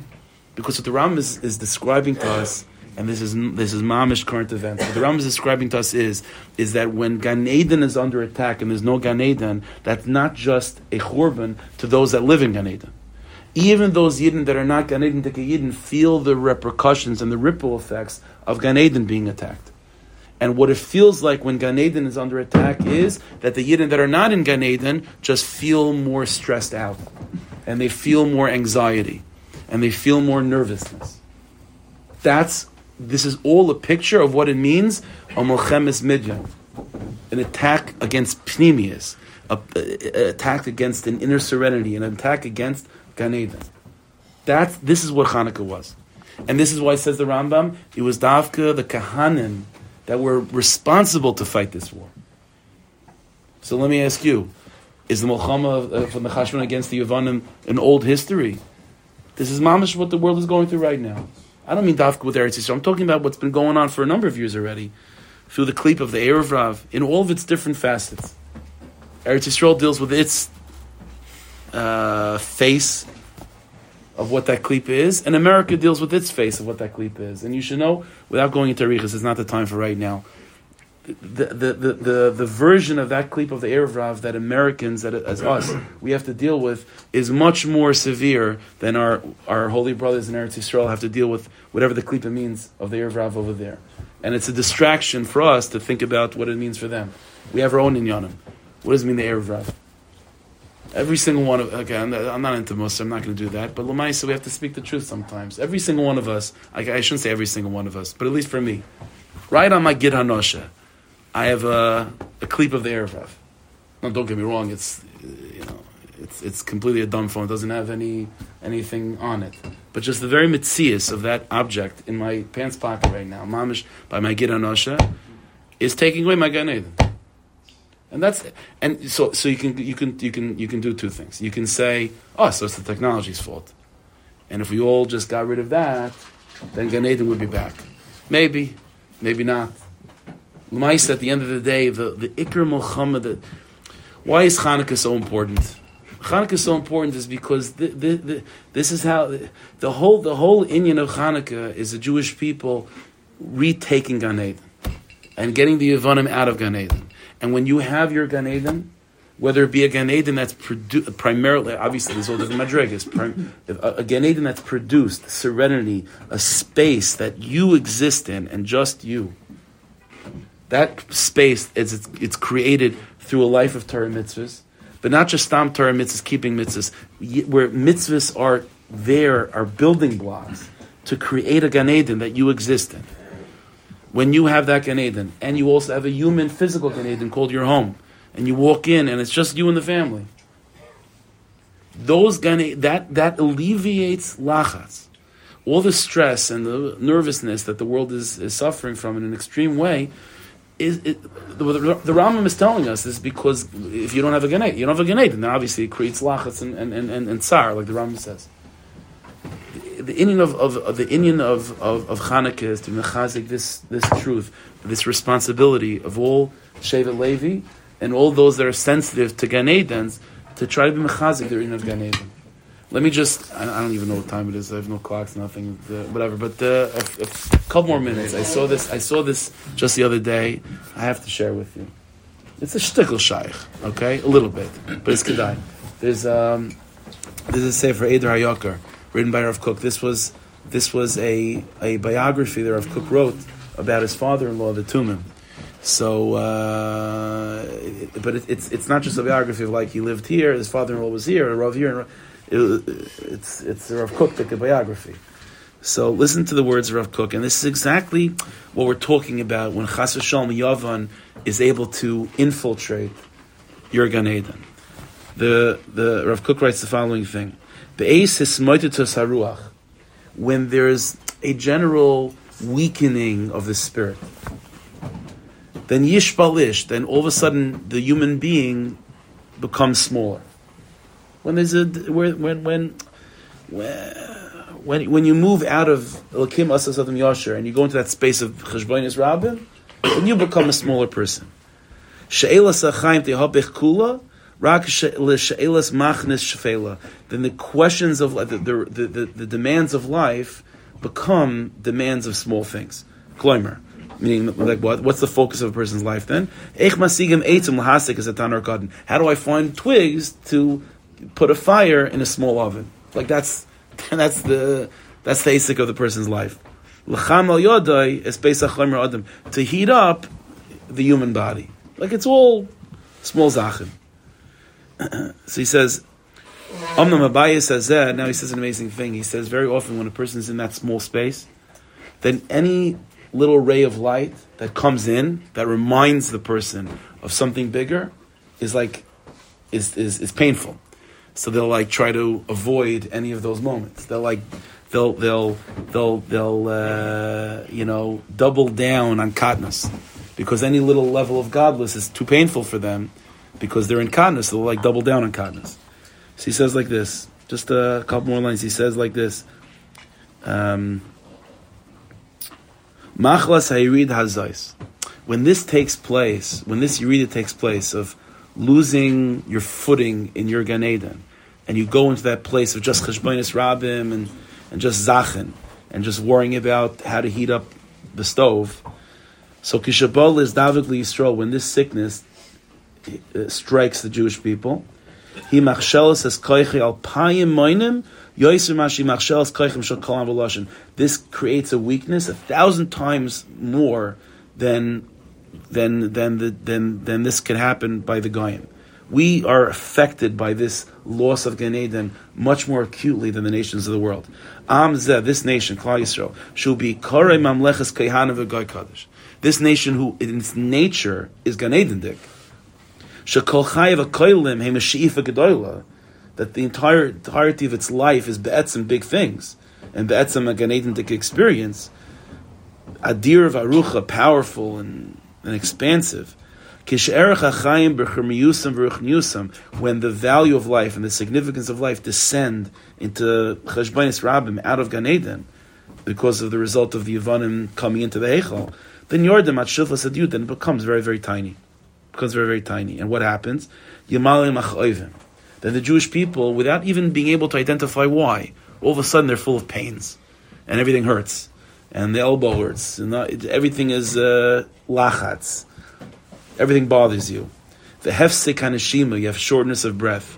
A: because what the Rambam is, is describing to us, and this is this is mamish current events. What the Rambam is describing to us is is that when Gan Eden is under attack and there's no Gan Eden, that's not just a churban to those that live in Gan Eden even those Yidden that are not Gan Eden Yidden feel the repercussions and the ripple effects of Gan Eden being attacked. And what it feels like when Gan Eden is under attack is that the Yidden that are not in Gan Eden just feel more stressed out. and they feel more anxiety and they feel more nervousness. That's this is all a picture of what it means a milchemes midyan, an attack against pnimius, an attack against an inner serenity, an attack against Gan Eden. That's this is what Hanukkah was, and this is why it says the Rambam it was Davka the Kohanim that were responsible to fight this war. So let me ask you: Is the Mulchama uh, from the Chashman against the Yavanim an old history? This is mamish what the world is going through right now. I don't mean Dafka with Eretz Yisrael. I'm talking about what's been going on for a number of years already, through the clip of the Erev Rav, in all of its different facets. Eretz Yisrael deals with its uh, face of what that clip is, and America deals with its face of what that clip is. And you should know, without going into Riches, it's not the time for right now the, the, the, the, the version of that clip of the Erev Rav that Americans, that as us, we have to deal with is much more severe than our, our holy brothers in Eretz Yisrael have to deal with whatever the klipa means of the Erev Rav over there. And it's a distraction for us to think about what it means for them. We have our own inyanim. What does it mean the Erev Rav? Every single one of okay, I'm not, into Muslim. I'm not going to do that. But Lamaisa, we have to speak the truth sometimes. Every single one of us. I, I, shouldn't say every single one of us, but at least for me, right on my Gid Hanosha, I have a, a clip of the Erev Rav. Now, don't get me wrong; it's you know, it's it's completely a dumb phone. It doesn't have any anything on it. But just the very mitzias of that object in my pants pocket right now, mamish by my Gid Anosha, is taking away my Gan Eden. And that's and so so you can you can you can you can do two things. You can say, oh, so it's the technology's fault, and if we all just got rid of that, then Gan Eden would be back. Maybe, maybe not. Mice at the end of the day, the, the Iker Muhammad. Why is Hanukkah so important? Hanukkah is so important is because the, the, the, this is how the whole the whole Inyan of Hanukkah is the Jewish people retaking Gan Eden and getting the Yevanim out of Gan Eden. And when you have your Gan Eden, whether it be a Gan Eden that's produ- primarily, obviously there's all different madrigas, prim- a, Gan Eden that's produced serenity, a space that you exist in and just you that space is it's, it's created through a life of Torah mitzvahs, but not just stam Torah mitzvahs, keeping mitzvahs, where mitzvahs are there, are building blocks to create a Gan Eden that you exist in. When you have that Gan Eden, and you also have a human physical Gan Eden called your home, and you walk in and it's just you and the family, those Gan that, that alleviates lachas. All the stress and the nervousness that the world is, is suffering from in an extreme way, is it, the, the, Rambam is telling us is because if you don't have a ganate, you don't have a ganate, then obviously it creates lachas and, and, and, and, and tsar, like the Rambam says. The, the Inyan of, of, of, the Inyan of, of, of Hanukkah is to mechazik this this truth, this responsibility of all Shevet Levi and all those that are sensitive to Gan Edens to try to be mechazik their Inyan of Gan Eden. Let me just, I don't even know what time it is. I have no clocks, nothing, uh, whatever. But uh, a, a, couple more minutes. I saw this. I saw this just the other day. I have to share with you. It's a shtickle shaykh, okay, a little bit, but it's kedai. There's um, there's a sefer Eder Hayakar written by Rav Kook. This was this was a a biography that Rav Kook wrote about his father-in-law, the Tumim. So, uh, but it, it's it's not just a biography of like he lived here, his father-in-law was here, Rav here. And, it, it's it's Rav Kook, the biography. So listen to the words of Rav Kook, and this is exactly what we're talking about when Chas Shalom Yavan is able to infiltrate your Gan Eden. The the Rav Kook writes the following thing: Be'es haruach, when there's a general weakening of the spirit, then yishbalish, then all of a sudden the human being becomes smaller when there's a when when when when you move out of Elokim Asas Adam Yasher and you go into that space of Cheshbonis Rabbin, then you become a smaller person. She'elas Achaim Tehabich Kula, Then the questions of the the, the, the, demands of life become demands of small things. Kloimer. Meaning, like what? What's the focus of a person's life then? How do I find twigs to put a fire in a small oven. Like that's <laughs> that's the that's the basic of the person's life. To heat up the human body. Like it's all small zachin. <clears throat> so he says, Omnam Abaye says that. Now he says an amazing thing. He says very often when a person is in that small space, then any little ray of light that comes in that reminds the person of something bigger is like is is, is painful. So they'll like try to avoid any of those moments. They'll like they'll they'll they'll they'll uh, you know double down on katnas because any little level of godless is too painful for them because they're in katnas. They'll like double down on katnas. So he says like this. Just a couple more lines. He says like this. Um, Machlas Hayirid Hazais. When this takes place, when this Yerida takes place of losing your footing in your Gan Eden, and you go into that place of just Cheshbonis Rabim and, and just Zachen, and just worrying about how to heat up the stove. So Kishabal is David Yisrael, when this sickness Uh, strikes the Jewish people, he machshelas as koichi al payim moinim, This creates a weakness a thousand times more than than than the, than than this can happen by the goyim. We are affected by this loss of Gan Eden much more acutely than the nations of the world. Am this nation, Klal Yisrael, should be Korei Mamleches Kehana V'Goy. This nation, who in its nature is Gan Shekol Chayev Akoilim Hemashiifa Gedoyla, that the entire entirety of its life is be'etzim big things, and be'etzim a Gan Edendik experience, Adir Varucha, powerful and, and expansive, when the value of life and the significance of life descend into Cheshbainis Rabim out of Gan Eden, because of the result of the Yavanim coming into the Eichel, then Yordim at Shilfas Adiyut, then becomes very, very tiny. It becomes very, tiny. And what happens? Then the Jewish people, without even being able to identify why, all of a sudden they're full of pains. And everything hurts. And the elbow hurts. And everything is uh, Everything bothers you. The hefsek haneshima, you have shortness of breath.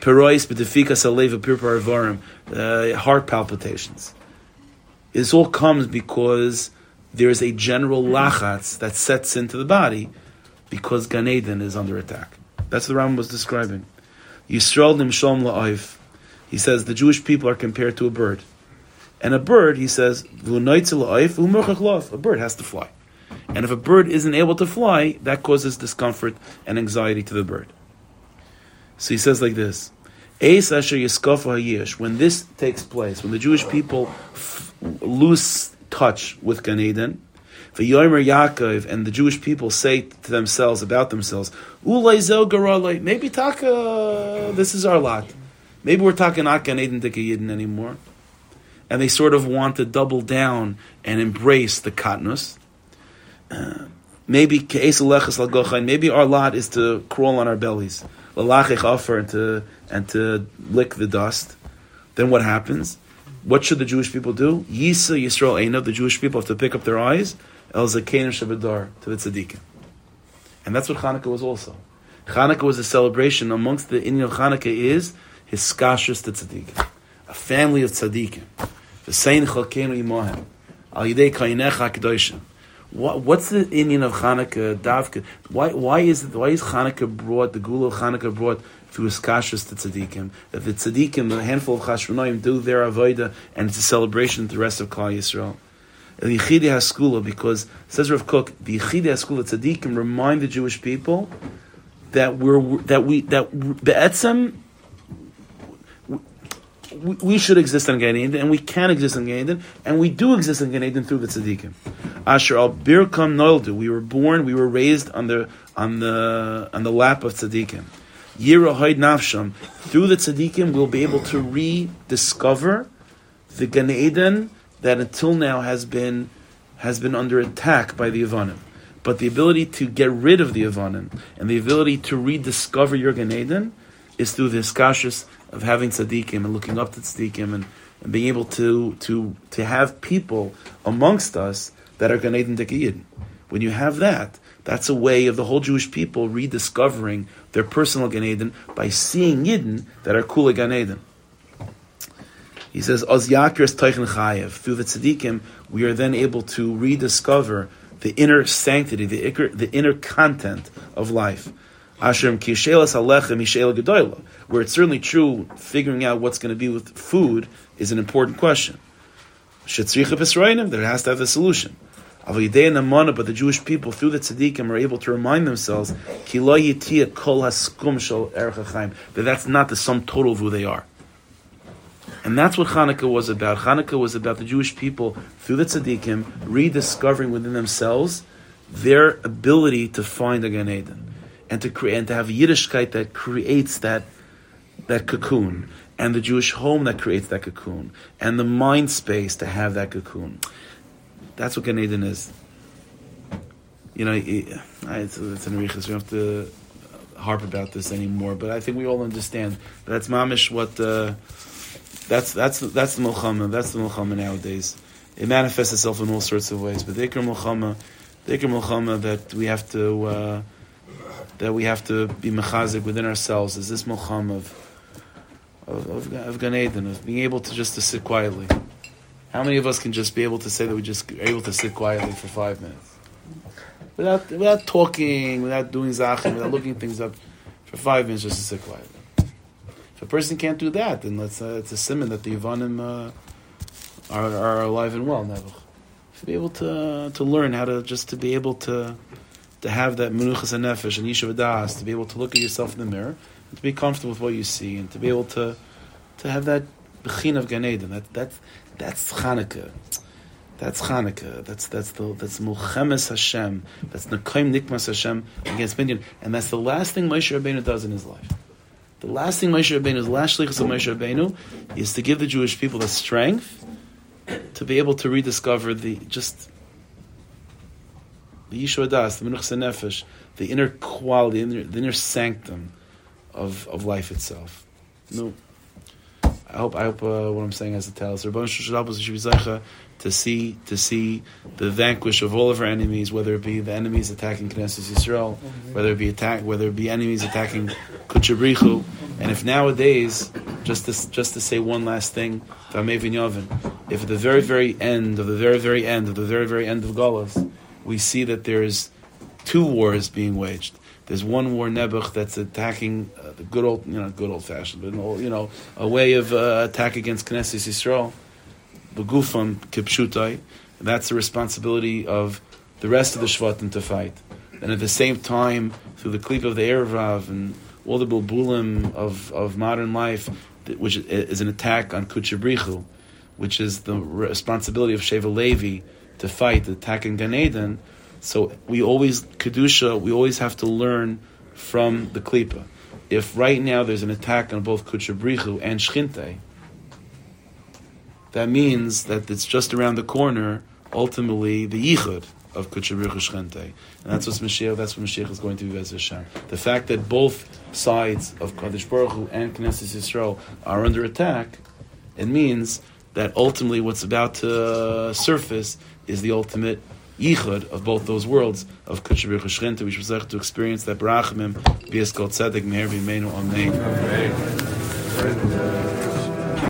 A: Perois b'defikas aleva pirpar avarim, uh, heart palpitations. This all comes because there is a general lachatz that sets into the body because Gan Eden is under attack. That's what the Rambam was describing. Yisrael nimshom la'ayv. He says the Jewish people are compared to a bird. And a bird, he says, a bird has to fly. And if a bird isn't able to fly, that causes discomfort and anxiety to the bird. So he says like this. When this takes place, when the Jewish people f- lose touch with Gan Eden, Yomer Yaakov and the Jewish people say to themselves about themselves, maybe taka, uh, this is our lot. Maybe we're talking not Gan Eden Yidden anymore. And they sort of want to double down and embrace the katnus uh, maybe maybe our lot is to crawl on our bellies, and to and to lick the dust. Then what happens? What should the Jewish people do? Yisa Yisrael Eina, the Jewish people have to pick up their eyes, El Zakein Shabadar, to the Tzaddikim. And that's what Hanukkah was also. Hanukkah was a celebration amongst the Inyan of Hanukkah is his skashus to Tzaddikim. A family of Tzaddikim. The Sein Chalkenu Imohem. Al Yidei Kainecha Kedoshim. What, what's the Inyan of Hanukkah, Davka? Why, why is why is Hanukkah brought the Gula of Hanukkah brought through his kashas to tzaddikim? That the tzaddikim, the handful of chashmonaim, do their avodah, and it's a celebration to the rest of Klal Yisrael. The Yichidi Haskula, because says Rav Kook, the Yichidi Haskula tzaddikim remind the Jewish people that we're that we that be'etzem we, should exist in Gan Eden, and we can exist in Gan Eden, and we do exist in Gan Eden through the tzaddikim. Asher al birkam noldu. We were born, we were raised on the on the on the lap of tzaddikim. Yirahoid nafsham. Through the tzaddikim, we'll be able to rediscover the Gan Eden that until now has been has been under attack by the Yavanim. But the ability to get rid of the Yavanim and the ability to rediscover your Gan Eden is through the skashis of having tzaddikim and looking up to tzaddikim and, and being able to, to, to have people amongst us that are Gan Eden. When you have that, that's a way of the whole Jewish people rediscovering their personal Gan Eden by seeing Yidden that are Kula Gan Eden. He says, Oz Yakir Teichen Chayev. Through the tzaddikim, we are then able to rediscover the inner sanctity, the, the inner content of life. Hashem kishelas alechem gedoyla, where it's certainly true, figuring out what's going to be with food is an important question. Shetzricha b'sroinim, that it has to have a solution. But the Jewish people, through the tzaddikim, are able to remind themselves that that's not the sum total of who they are. And that's what Hanukkah was about. Hanukkah was about the Jewish people, through the tzaddikim, rediscovering within themselves their ability to find a Gan Eden and to create and to have Yiddishkeit that creates that that cocoon, and the Jewish home that creates that cocoon, and the mind space to have that cocoon. That's what Gan Eden is. You know, it's, it's an Arichas. We don't have to harp about this anymore, but I think we all understand. That's mamish what. Uh, that's that's that's the milchama. That's the milchama nowadays. It manifests itself in all sorts of ways. But the ikr milchama, the that we have to uh, that we have to be mechazik within ourselves is this milchama of of, of, of Gan Eden, of being able to just to sit quietly. How many of us can just be able to say that we just able to sit quietly for five minutes? Without, without talking, without doing zachin, without looking things up, for five minutes just to sit quietly. If a person can't do that, then uh, it's a simon that the Yavanim uh, are, are alive and well, Nebuch. To be able to, to learn how to, just to be able to, to have that menuchas and nefesh and yishuv das, to be able to look at yourself in the mirror, and to be comfortable with what you see, and to be able to, to have that bechin of Gan Eden. That, that's, that's Chanukah. That's Chanukah. That's that's the that's Mulchemes Hashem. That's Nekaim Nikmas Hashem against Midian, and that's the last thing Moshe Rabbeinu does in his life. The last thing Moshe Rabbeinu's last shlichus of Moshe Rabbeinu is to give the Jewish people the strength to be able to rediscover the just the Yeshua Das, the Menuch Nefesh, the inner quality, the inner, the inner sanctum of, of life itself. No. I hope I hope uh, what I'm saying has to tell us. To see to see the vanquish of all of our enemies, whether it be the enemies attacking Knesset Yisrael, whether it be attack, whether it be enemies attacking Kuchabrichu, and if nowadays, just to just to say one last thing, if at the very very end of the very very end of the very very end of Golas, we see that there's two wars being waged. There's one war Nebuch that's attacking uh, the good old, you know, good old fashioned, but you know, a way of uh, attack against Knesset Yisrael, Begufam Kipshutai. That's the responsibility of the rest of the Shvatim to fight. And at the same time, through the clip of the Erev Rav and all the bulbulim of, of modern life, which is an attack on Kuchabrichu, which is the responsibility of Shevet Levi to fight, the attack Gan Eden, so we always kedusha. We always have to learn from the klipa. If right now there's an attack on both kuchabrichu and shchinte, that means that it's just around the corner. Ultimately, the yichud of kuchabrichu shchinte, and that's what Mashiach. That's what Mashiach is going to be as Hashem. The fact that both sides of Kadosh Baruch Hu and Knesset Yisrael are under attack, it means that ultimately what's about to surface is the ultimate yichud of both those worlds of Kutshabir Chashchinta, which was to experience that Barachimim, Bias Tzedek, Meher V'Imenu, Amen. Amen.